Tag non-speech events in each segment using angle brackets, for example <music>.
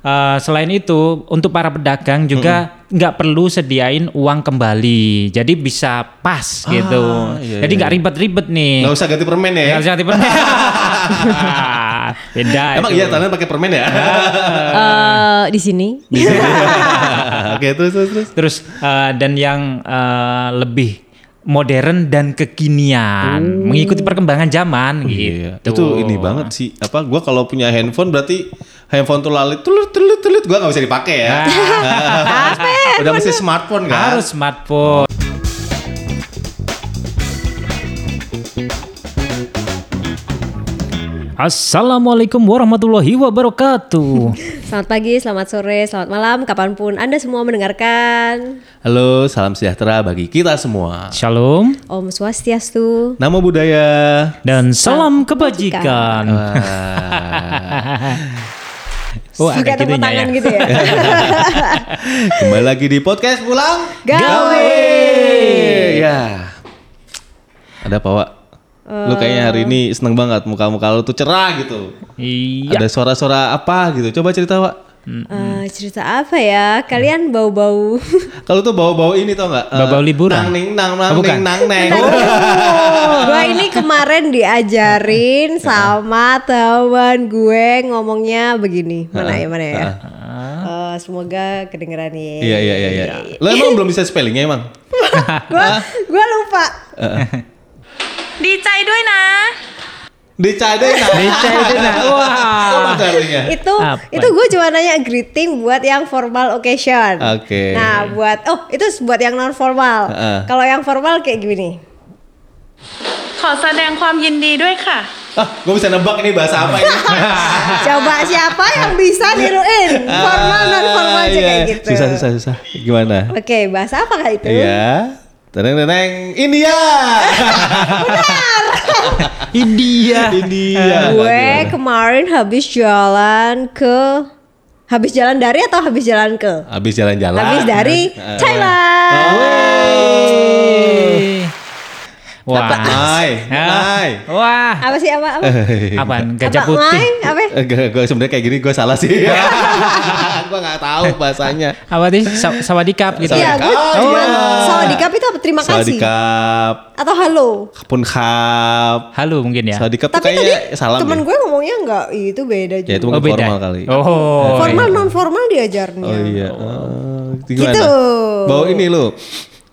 eh, selain itu untuk para pedagang juga nggak perlu sediain uang kembali. Jadi bisa pas gitu. iya, Jadi iya, nggak ribet-ribet nih. Nggak usah ganti permen ya. Nggak usah ganti permen. <laughs> Beda. Emang itu. iya tangan pakai permen ya? <laughs> Eh, di sini. <laughs> Oke terus terus terus. Terus eh, dan yang eh, lebih modern dan kekinian, mengikuti perkembangan zaman Iya, gitu. itu ini banget sih. Apa gua kalau punya handphone berarti handphone tuh lalit tulut tulut tulut gua nggak bisa dipakai ya. <laughs> Udah mesti smartphone kan? Harus smartphone. Assalamualaikum warahmatullahi wabarakatuh. <laughs> Selamat pagi, selamat sore, selamat malam, kapan pun Anda semua mendengarkan. Halo, salam sejahtera bagi kita semua. Shalom Om Swastiastu. Namo budaya. dan salam kebajikan. Oh, Suka ada tepuk gitunya tangan ya. gitu ya. <laughs> Kembali lagi di podcast pulang Gawe. Ya. Ada apa, Wak? Lu kayaknya hari ini seneng banget muka-muka lu tuh cerah gitu. Iya. Ada suara-suara apa gitu. Coba cerita, Wak. Hmm, uh, cerita apa ya? Kalian bau-bau. <laughs> Kalau tuh bau-bau ini tau nggak? Uh, bau-bau liburan. Nang ning nang nang oh, ning nang neng. <laughs> Gue ini kemarin diajarin ah. sama teman gue ngomongnya begini. Mana ya mana ya? Uh, semoga kedengeran ya. Iya iya iya. iya. Lo <laughs> emang belum bisa spellingnya emang? gue gue lupa. Dicai duit nah ด้วยนะ Dicade nah. Dicade nah. Wah. Apa caranya? itu Apa? itu gue cuma nanya greeting buat yang formal occasion. Oke. Nah buat oh itu buat yang non formal. Heeh. Kalau yang formal kayak gini. ขอแสดงความยินดีด้วยค่ะ Ah, gue bisa nebak ini bahasa apa ini? <laughs> Coba siapa yang bisa niruin formal non formal aja Ah, kayak iya. gitu. Susah susah susah. Gimana? Oke bahasa apa kah itu? Iya. Teneng teneng India. <laughs> <laughs> India. India. Gue kemarin habis jalan ke habis jalan dari atau habis jalan ke? Habis jalan-jalan. Habis dari Eh. Thailand. Wey. Wah. Mai, <laughs> Mai. Wah. Apa sih apa apa? Apaan? Gajah apa putih. Mai? Apa? Gue sebenarnya kayak gini gue salah sih. <laughs> gue nggak tahu bahasanya. Apa sih? Sa sawadikap gitu. Iya, gue Oh, cuma iya. sawadikap itu apa? Terima kasih. Sawadikap, Atau halo. pun kap. Halo mungkin ya. Sawadikap tuh Tapi tadi kayaknya salam temen deh. gue ngomongnya enggak itu beda juga. Ya itu Oh mungkin beda. formal kali. Oh. formal non formal diajarnya. Oh iya. Oh, gimana? Gitu. Bau ini lo.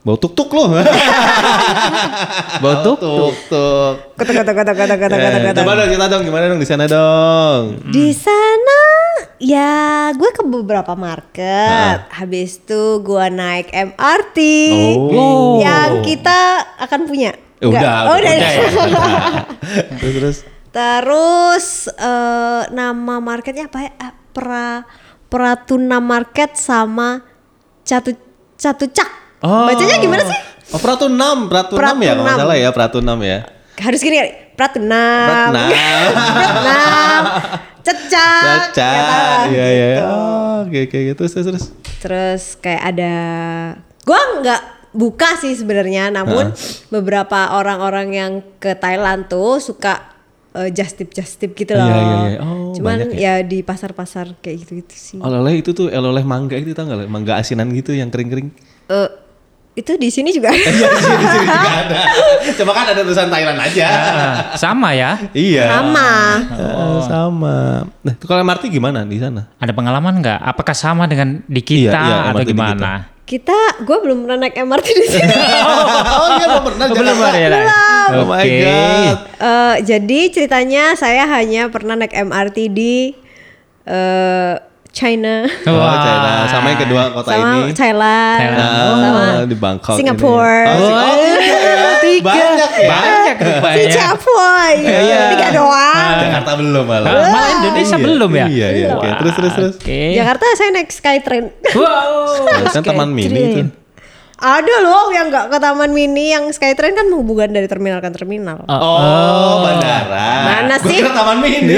Bau tuk-tuk lo. <laughs> Bau tuk. tuk-tuk. Kata kata kata kata kata kata Eh, kata. Coba dong cerita dong gimana dong di sana dong. Di sana ya gue ke beberapa market. Habis itu gue naik MRT Oh. yang kita akan punya. Eh, udah, Oh, udah, udah. udah ya, udah. <laughs> terus terus. Terus eh, nama marketnya apa ya? Ah, Pra Pratuna Market sama Catu Catucak. Bacanya gimana sih? Oh, Pratunam, Pratunam ya kalau nggak Pratunam. salah ya, Pratunam ya. Harus gini kali. Pratunam. Pratnam. Pratnam. <laughs> Cecak. Baca. ya kan? Iya iya. Gitu. Oh, Oke oke gitu terus terus. terus. Kayak ada gua nggak buka sih sebenarnya namun beberapa orang-orang yang ke Thailand tuh suka eh, just tip just tip gitu loh. Iya, iya, iya. Oh, Cuman banyak ya di pasar-pasar kayak gitu-gitu sih. Oleh-oleh itu tuh oleh mangga itu tau nggak? Mangga asinan gitu yang kering-kering. Eh, itu di sini juga ada. Iya di sini juga <laughs> ada. Coba kan ada tulisan Thailand aja. Ah, sama ya. iya. Sama. Eh, sama. Nah, itu kalau MRT gimana di sana? Ada pengalaman nggak? Apakah sama dengan di kita Iya, iya, atau MRT gimana? Kita, gue belum pernah naik MRT di <laughs> sini. oh, iya belum pernah Oh, belum ada ya? Nay? Oh my Oke. god. Eh, jadi ceritanya saya hanya pernah naik MRT di eh, China, Oh, Wah. China. Sama yang kedua kota sama ini. Thailand, Thailand. sama Oh, di Bangkok. ini. Singapura. Oh, oh, tiga ya? <laughs> Tiga. Banyak ya. Banyak rupanya. Tiga poin, Iya. tiga doang. Jakarta belum malah. Ah, malah Indonesia Iya, belum ya? Iya, iya. Oke, Wah, terus terus terus. Oke. Jakarta saya naik Skytrain. Wow. kan taman mini itu. Ada loh yang nggak ke Taman Mini yang Skytrain kan menghubungkan dari terminal ke terminal. Oh, bandara. Mana Gua sih? kira taman mini.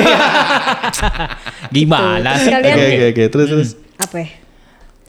<laughs> Gimana Terus sih? kalian- Oke, oke, oke. Terus terus. Apa ya?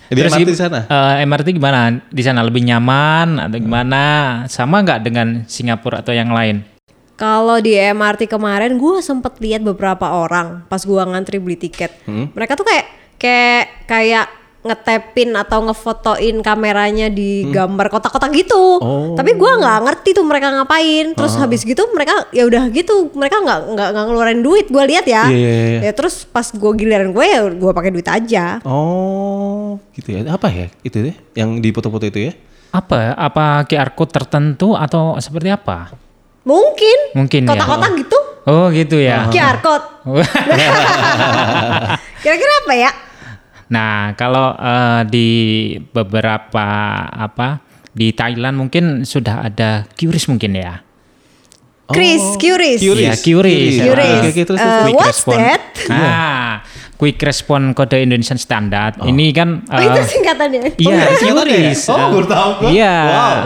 Di Terus MRT di sana. eh, MRT gimana? Di sana lebih nyaman atau gimana? Sama nggak dengan Singapura atau yang lain? Kalau di MRT kemarin gue sempet lihat beberapa orang pas gua ngantri beli tiket. Hmm? Mereka tuh kayak kayak kayak ngetepin atau ngefotoin kameranya di gambar kotak-kotak gitu. Hmm. Oh. Tapi gua nggak ngerti tuh mereka ngapain. Terus habis gitu mereka ya udah gitu, mereka nggak nggak nggak ngeluarin duit. Gua lihat ya. Iya, iya, iya. Ya terus pas gua giliran gue ya gua pakai duit aja. Oh, gitu ya. Apa ya? Itu ya, yang di foto-foto itu ya? Apa? Apa QR code tertentu atau seperti apa? Mungkin. Mungkin ya. Kotak-kotak gitu. Oh gitu ya. QR code. <laughs> <laughs> Kira-kira apa ya? Nah, kalau eh, di beberapa apa di Thailand mungkin sudah ada QRIS mungkin ya. Chris. Iya. Curious. Oke, oke, terus, terus. Uh, what's response. that? Nah, Quick Response Kode Indonesian Standard. Ini kan Oh, itu eh, singkatannya. Iya, singkatannya ya? QRIS. Oh, baru tahu gua. Iya. Wow.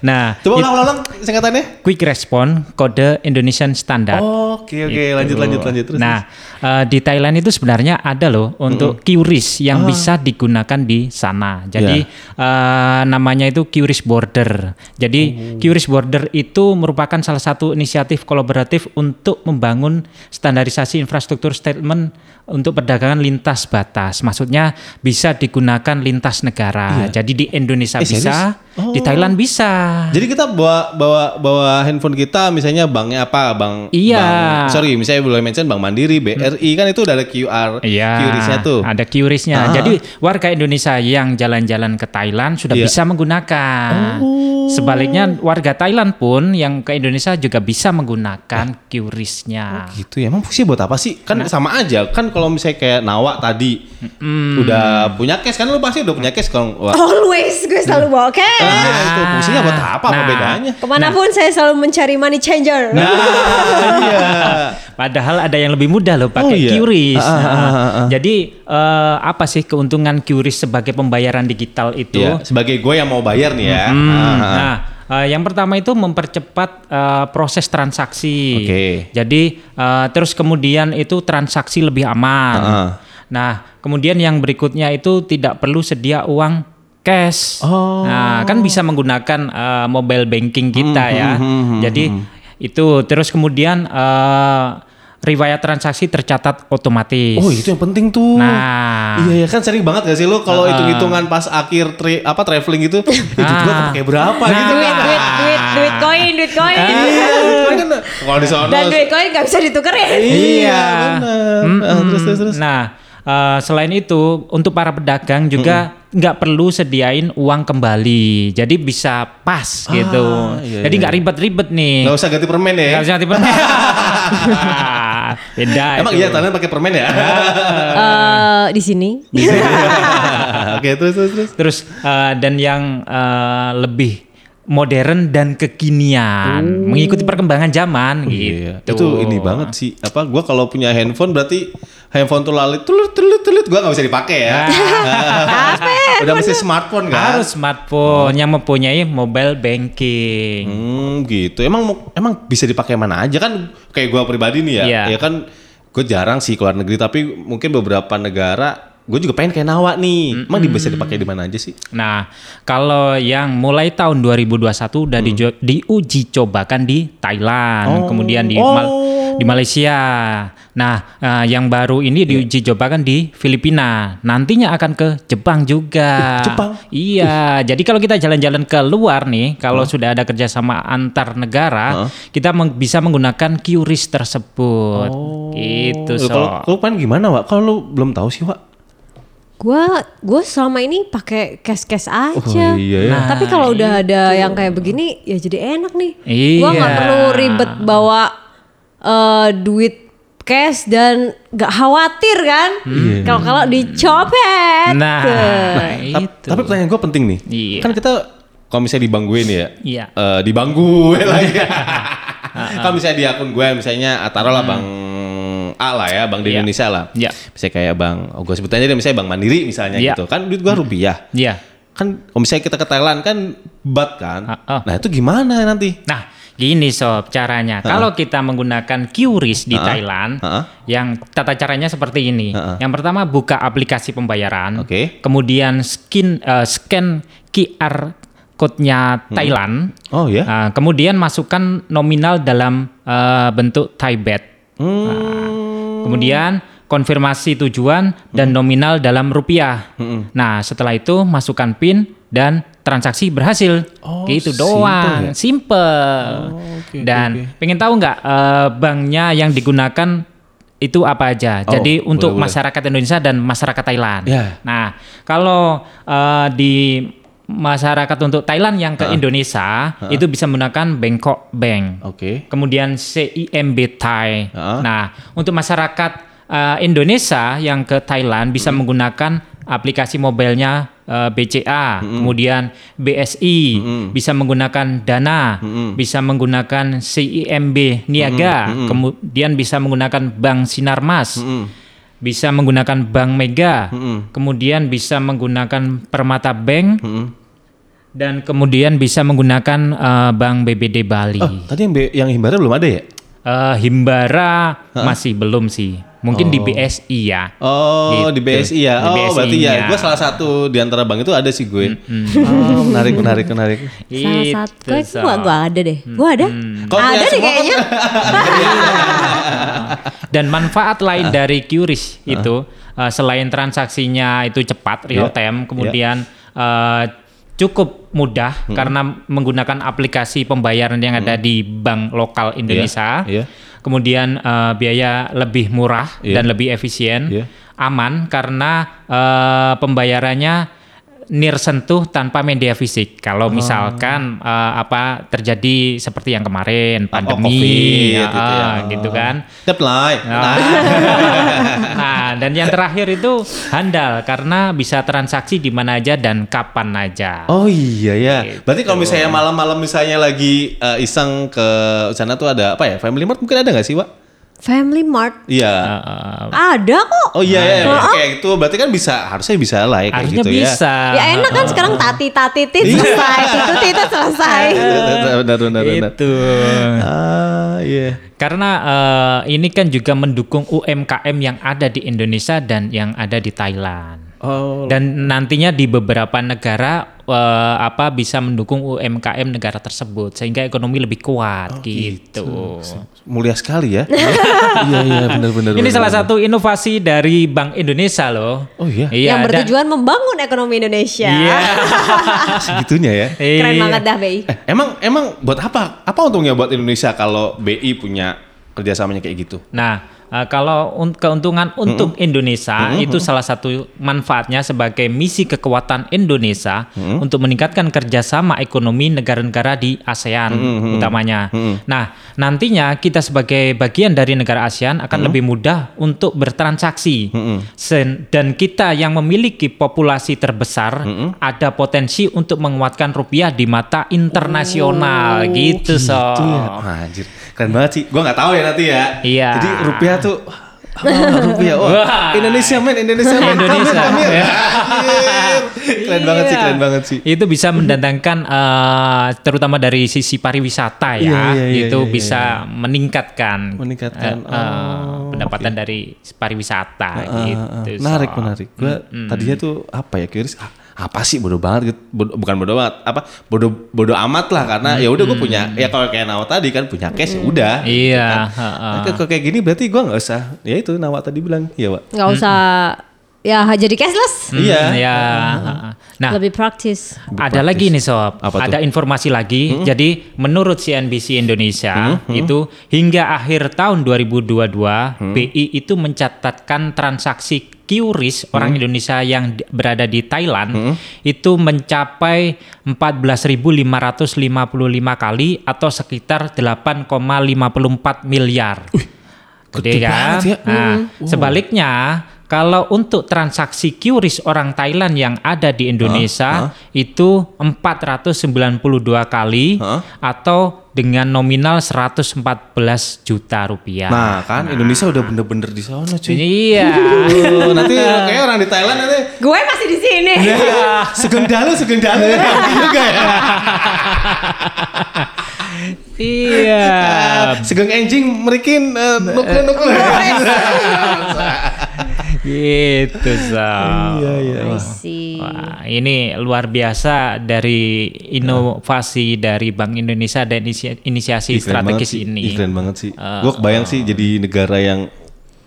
Nah, Coba ulang-ulang singkatannya. Quick Response Kode Indonesian Standard. Oke, oke, Gitu. lanjut lanjut lanjut terus. Nah, eh, di Thailand itu sebenarnya ada loh untuk QRIS yang bisa digunakan di sana. Jadi eh, namanya itu QRIS Border. Jadi QRIS Border itu merupakan salah satu inisiatif kolaboratif untuk membangun standarisasi infrastruktur statement untuk perdagangan lintas batas. Maksudnya bisa digunakan lintas negara. Jadi di Indonesia Eh, bisa, serius? Di Thailand bisa. Jadi kita bawa bawa bawa handphone kita misalnya banknya apa, bank Iya. bank- sorry, misalnya boleh mention Bank Mandiri, BRI kan itu udah ada QR Iya, QRIS-nya tuh. ada QRIS-nya. Ah. Jadi warga Indonesia yang jalan-jalan ke Thailand sudah Iya. bisa menggunakan. Sebaliknya warga Thailand pun yang ke Indonesia juga bisa menggunakan QRIS-nya. Gitu ya. Emang fungsinya buat apa sih? Kan Nah. sama aja. Kan kalau misalnya kayak Nawa tadi udah punya cash kan lu pasti udah punya cash kalau Always gue selalu bawa cash. Nah, itu fungsinya buat apa? Apa Nah. bedanya? Ke mana pun saya selalu mencari money changer. Nah, iya. <laughs> Padahal ada yang lebih mudah loh pakai Oh, iya. QRIS. Ah, ah, Nah, ah, ah, ah. Jadi eh, apa sih keuntungan QRIS sebagai pembayaran digital itu? Iya, sebagai gue yang mau bayar nih ya. Hmm, Ah, ah. Nah, eh, yang pertama itu mempercepat eh, proses transaksi. Oke. Jadi eh, terus kemudian itu transaksi lebih aman. Ah. Nah, kemudian yang berikutnya itu tidak perlu sedia uang cash. Oh. Nah, kan bisa menggunakan eh, mobile banking kita Hmm, ya. Jadi itu terus kemudian eh, riwayat transaksi tercatat otomatis. Oh, itu yang penting tuh. Nah. Iya ya kan sering banget gak sih lo kalau hitung-hitungan pas akhir tri, apa traveling gitu, <laughs> itu juga Ah. kepake berapa Nah. gitu duit, kan. duit, duit, duit koin, duit koin. Iya, Bitcoin kan kalau di sana Dan duit koin gak bisa ditukerin. Iya, benar. Ah, terus terus terus. Nah, eh, selain itu untuk para pedagang juga nggak perlu sediain uang kembali, jadi bisa pas gitu. iya, jadi iya. nggak ribet-ribet nih. Nggak usah ganti permen ya. Nggak usah tipe. <laughs> Beda. Emang itu. iya Thailand pakai permen ya? <laughs> Eh, di sini. <laughs> Oke, terus terus terus. Terus eh, dan yang eh, lebih modern dan kekinian, mengikuti perkembangan zaman Iya, gitu. itu ini banget sih. Apa gua kalau punya handphone berarti handphone tuh lalit tulut tulut tulut gua nggak bisa dipakai ya. <laughs> Udah mesti smartphone kan? Harus smartphone yang mempunyai mobile banking. Hmm, gitu. Emang emang bisa dipakai mana aja kan? Kayak gua pribadi nih ya. Iya. Ya kan gue jarang sih keluar negeri tapi mungkin beberapa negara gue juga pengen kayak Nawa nih. Emang di- bisa dipakai di mana aja sih? Nah, kalau yang mulai tahun 2021 udah Hmm. dijo- diuji cobakan di Thailand, Oh. kemudian di Mal- di Malaysia. Nah, eh, yang baru ini Iya. diuji cobakan di Filipina. Nantinya akan ke Jepang juga. Jepang? Iya. Jadi kalau kita jalan-jalan ke luar nih, kalau sudah ada kerjasama antar negara, kita meng- bisa menggunakan QRIS tersebut. Gitu, Eh, so. Kalau kalau pengen gimana, Wak? Kalau lu belum tahu sih, Wak. Gua gue selama ini pakai cash cash aja. Oh, iya ya. Nah, Tapi kalau udah ada yang kayak begini ya jadi enak nih. Iya. Gua nggak perlu ribet bawa eh, duit cash dan nggak khawatir kan. Kalau kalau dicopet. Nah, Tuh. itu. Tap- Tapi pertanyaan gue penting nih. Iya. Kan kita kalau misalnya di bank gue nih ya. Iya. eh, di bank gue <laughs> lah ya. <laughs> Kalau misalnya di akun gue misalnya ah, taruhlah bank A lah ya, bank di Iya. Indonesia lah. Iya. Misalnya kayak bank, oh gue sebut aja deh misalnya bank Mandiri misalnya Iya. gitu. Kan duit gue rupiah. Iya. Kan kalau misalnya kita ke Thailand kan bat kan. Ah, ah. Nah itu gimana nanti? Nah, gini sob caranya. Kalau kita menggunakan QRIS di Ha-ha. Thailand, Ha-ha. yang tata caranya seperti ini. Ha-ha. Yang pertama buka aplikasi pembayaran. Oke. Kemudian skin eh, scan QR code-nya Thailand. Oh ya. Nah, kemudian masukkan nominal dalam eh, bentuk Thai baht. Hmm. Kemudian konfirmasi tujuan dan nominal dalam rupiah. Nah, setelah itu masukkan PIN dan transaksi berhasil. Oh, gitu simple doang, ya? simple. oke, dan oke, pengen tahu nggak eh, banknya yang digunakan itu apa aja? Oh, Jadi untuk boleh, masyarakat Indonesia dan masyarakat Thailand. Ya. Nah, kalau eh, di masyarakat untuk Thailand yang ke Indonesia itu bisa menggunakan Bangkok Bank. Oke. Kemudian CIMB Thai. Ah. Nah, untuk masyarakat eh, Indonesia yang ke Thailand bisa Hmm. menggunakan aplikasi mobilenya eh, BCA, kemudian BSI, bisa menggunakan Dana, bisa menggunakan CIMB Niaga, kemudian bisa menggunakan Bank Sinarmas. Bisa menggunakan Bank Mega, kemudian bisa menggunakan Permata Bank, dan kemudian bisa menggunakan eh, Bank BBD Bali. Oh, tadi yang yang Himbara belum ada ya? Eh, Himbara masih belum sih. Mungkin di BSI ya. Oh, di Gitu. BSI ya. Di oh, BSI berarti ya. -nya. Gue salah satu di antara bank itu ada sih gue. Oh, menarik, <laughs> menarik, menarik. Salah Itu, satu. Gue gua, gua ada deh. Gua ada. Kalau ada punya deh kayaknya. <laughs> Dan manfaat lain dari QRIS itu eh, selain transaksinya itu cepat real Iya. time, kemudian eh, cukup mudah karena menggunakan aplikasi pembayaran yang ada di bank lokal Indonesia. iya. Kemudian eh, biaya lebih murah Iya. dan lebih efisien, Iya. aman karena eh, pembayarannya near sentuh tanpa media fisik. Kalau misalkan eh, apa terjadi seperti yang kemarin pandemi, COVID, ya, gitu ya. gitu kan. Step line. Nah, nah, dan yang terakhir itu handal karena bisa transaksi di mana aja dan kapan aja. Oh iya ya. Gitu. Berarti kalau misalnya malam-malam misalnya lagi eh, iseng ke sana tuh ada apa ya? Family Mart mungkin ada nggak sih, Wak? Family Mart. Iya. Eh, Ada kok. Oh iya ya, Nah. kayak gitu. Berarti kan bisa, harusnya bisa lah ya kayak harusnya gitu bisa. Ya enak kan sekarang tati tati tit Iya. selesai, titu titu selesai. ya. <laughs> benar benar benar. Itu. Ah, iya. Karena eh, ini kan juga mendukung UMKM yang ada di Indonesia dan yang ada di Thailand. Oh. Dan nantinya di beberapa negara eh, apa bisa mendukung UMKM negara tersebut sehingga ekonomi lebih kuat gitu. Mulia sekali ya. <laughs> iya iya benar benar. Ini benar, salah benar. satu inovasi dari Bank Indonesia loh. Oh iya. yang dan- bertujuan membangun ekonomi Indonesia. Iya. <laughs> Segitunya ya. Keren Iya. banget dah BI. Eh, emang emang buat apa? Apa untungnya buat Indonesia kalau BI punya kerjasamanya kayak gitu? Nah, eh, kalau un- keuntungan untuk Indonesia itu salah satu manfaatnya sebagai misi kekuatan Indonesia untuk meningkatkan kerjasama ekonomi negara-negara di ASEAN utamanya. Nah, nantinya kita sebagai bagian dari negara ASEAN akan lebih mudah untuk bertransaksi. Sen- dan kita yang memiliki populasi terbesar ada potensi untuk menguatkan rupiah di mata internasional gitu, so. Itu ya. Anjir. Keren banget sih. Gua nggak tahu ya nanti ya. Iya. Jadi rupiah tuh Ah, rupiah. Oh, Wah. Indonesia men, Indonesia men. Indonesia. Here, Ya. Keren banget sih, Iya. keren banget sih. Itu bisa mendatangkan eh, terutama dari sisi pariwisata ya, Iya, iya, iya, itu iya, bisa meningkatkan Meningkatkan. eh, eh, Oh, pendapatan dari pariwisata ah, gitu. menarik, so. menarik. Gue tadinya tuh apa ya, curious. ah, apa sih bodoh banget gitu. Bodoh- bukan bodoh banget, apa bodoh bodoh amat lah karena ya udah gue punya ya kalau kayak Nawa tadi kan punya cash ya udah. gitu Iya, kan. ha, ha. Nah, kalau kayak gini berarti gue nggak usah. Ya itu Nawa tadi bilang, iya, Wak. Nggak usah ya jadi cashless. Hmm, Iya. ya. Nah, Lebih praktis. ada lagi nih sob, Apa ada tuh? Hmm? informasi lagi. Jadi menurut CNBC Indonesia itu hingga akhir tahun 2022 Hmm? BI itu mencatatkan transaksi QRIS orang Hmm? Indonesia yang berada di Thailand itu mencapai 14.555 kali atau sekitar 8,54 miliar. gede banget ya. Nah, sebaliknya kalau untuk transaksi QRIS orang Thailand yang ada di Indonesia itu 492 kali Hah? atau dengan nominal 114 juta rupiah. Nah kan Indonesia udah bener-bener di sana cuy. Iya. Oh, nanti kayak orang di Thailand nanti Gue masih di sini. <laughs> Sugeng dalu, sugeng dalu juga ya. iya. Sugeng enjing merikin eh, nukle nukle. <laughs> gitu, Sob. Iya iya. I see. Wah, ini luar biasa dari inovasi dari Bank Indonesia dan isi- inisiasi Ih, keren banget strategis sih. ini. Ih, keren banget sih. Eh, Gue kebayang sih jadi negara yang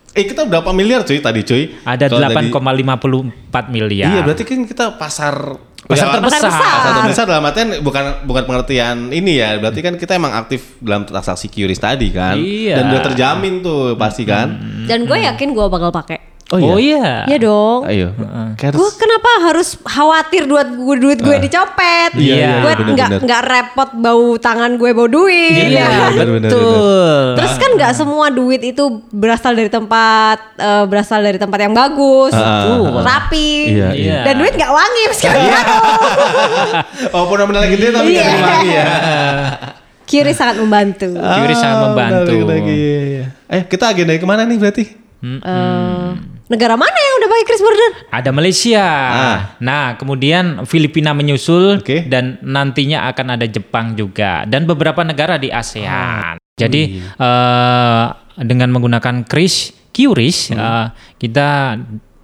Eh kita berapa miliar cuy tadi cuy? Ada Kalau tadi- 8,54 miliar. Iya berarti kan kita pasar Pasar Ya, terbesar. Pasar terbesar dalam artian bukan bukan pengertian ini ya. Berarti kan kita emang aktif dalam transaksi QRIS tadi kan. Iya. Dan udah terjamin tuh pasti kan. Dan gue yakin gue bakal pakai. Oh iya. Iya dong. Ayo. Kers. Gue kenapa harus khawatir duit gue duit gue dicopet? Iya, iya, gue nggak nggak repot bau tangan gue bau duit. Iya, ya kan? bener, bener, betul. Terus kan nggak semua duit itu berasal dari tempat eh, berasal dari tempat yang bagus, Ah, rapi, Iya, iya. dan duit nggak wangi <laughs> meskipun <laughs> Walaupun nominalnya gede tapi Iya. nggak lagi ya. <laughs> Kiri sangat membantu. QRIS sangat membantu. iya, iya. Eh kita agenda ke mana nih berarti? Eh, negara mana yang udah pakai Chris Border? Ada Malaysia. Ah. Nah, kemudian Filipina menyusul Oke. dan nantinya akan ada Jepang juga dan beberapa negara di ASEAN. Jadi eh, dengan menggunakan kris, QRIS, eh, kita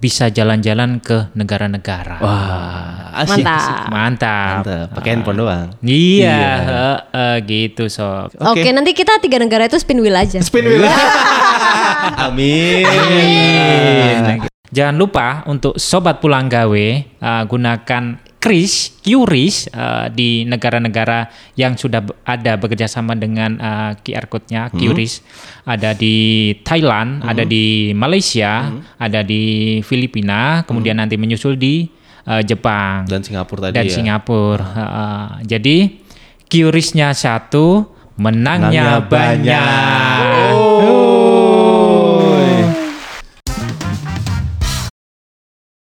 bisa jalan-jalan ke negara-negara. Wah, asik. Mantap. Mantap. Mantap. Pakai handphone doang. Iya, eh, eh, gitu sob. Oke, nanti kita tiga negara itu spin wheel aja. Spin wheel. <laughs> Amin. Amin. Jangan lupa untuk sobat pulang gawe uh, gunakan kris, QRIS uh, di negara-negara yang sudah ada bekerja sama dengan uh, QR code-nya QRIS. Ada di Thailand, ada di Malaysia, ada di Filipina, kemudian nanti menyusul di uh, Jepang Dan Singapura tadi dan ya. Singapura. Uh, jadi QRIS-nya satu, menangnya, Menangnya banyak. banyak.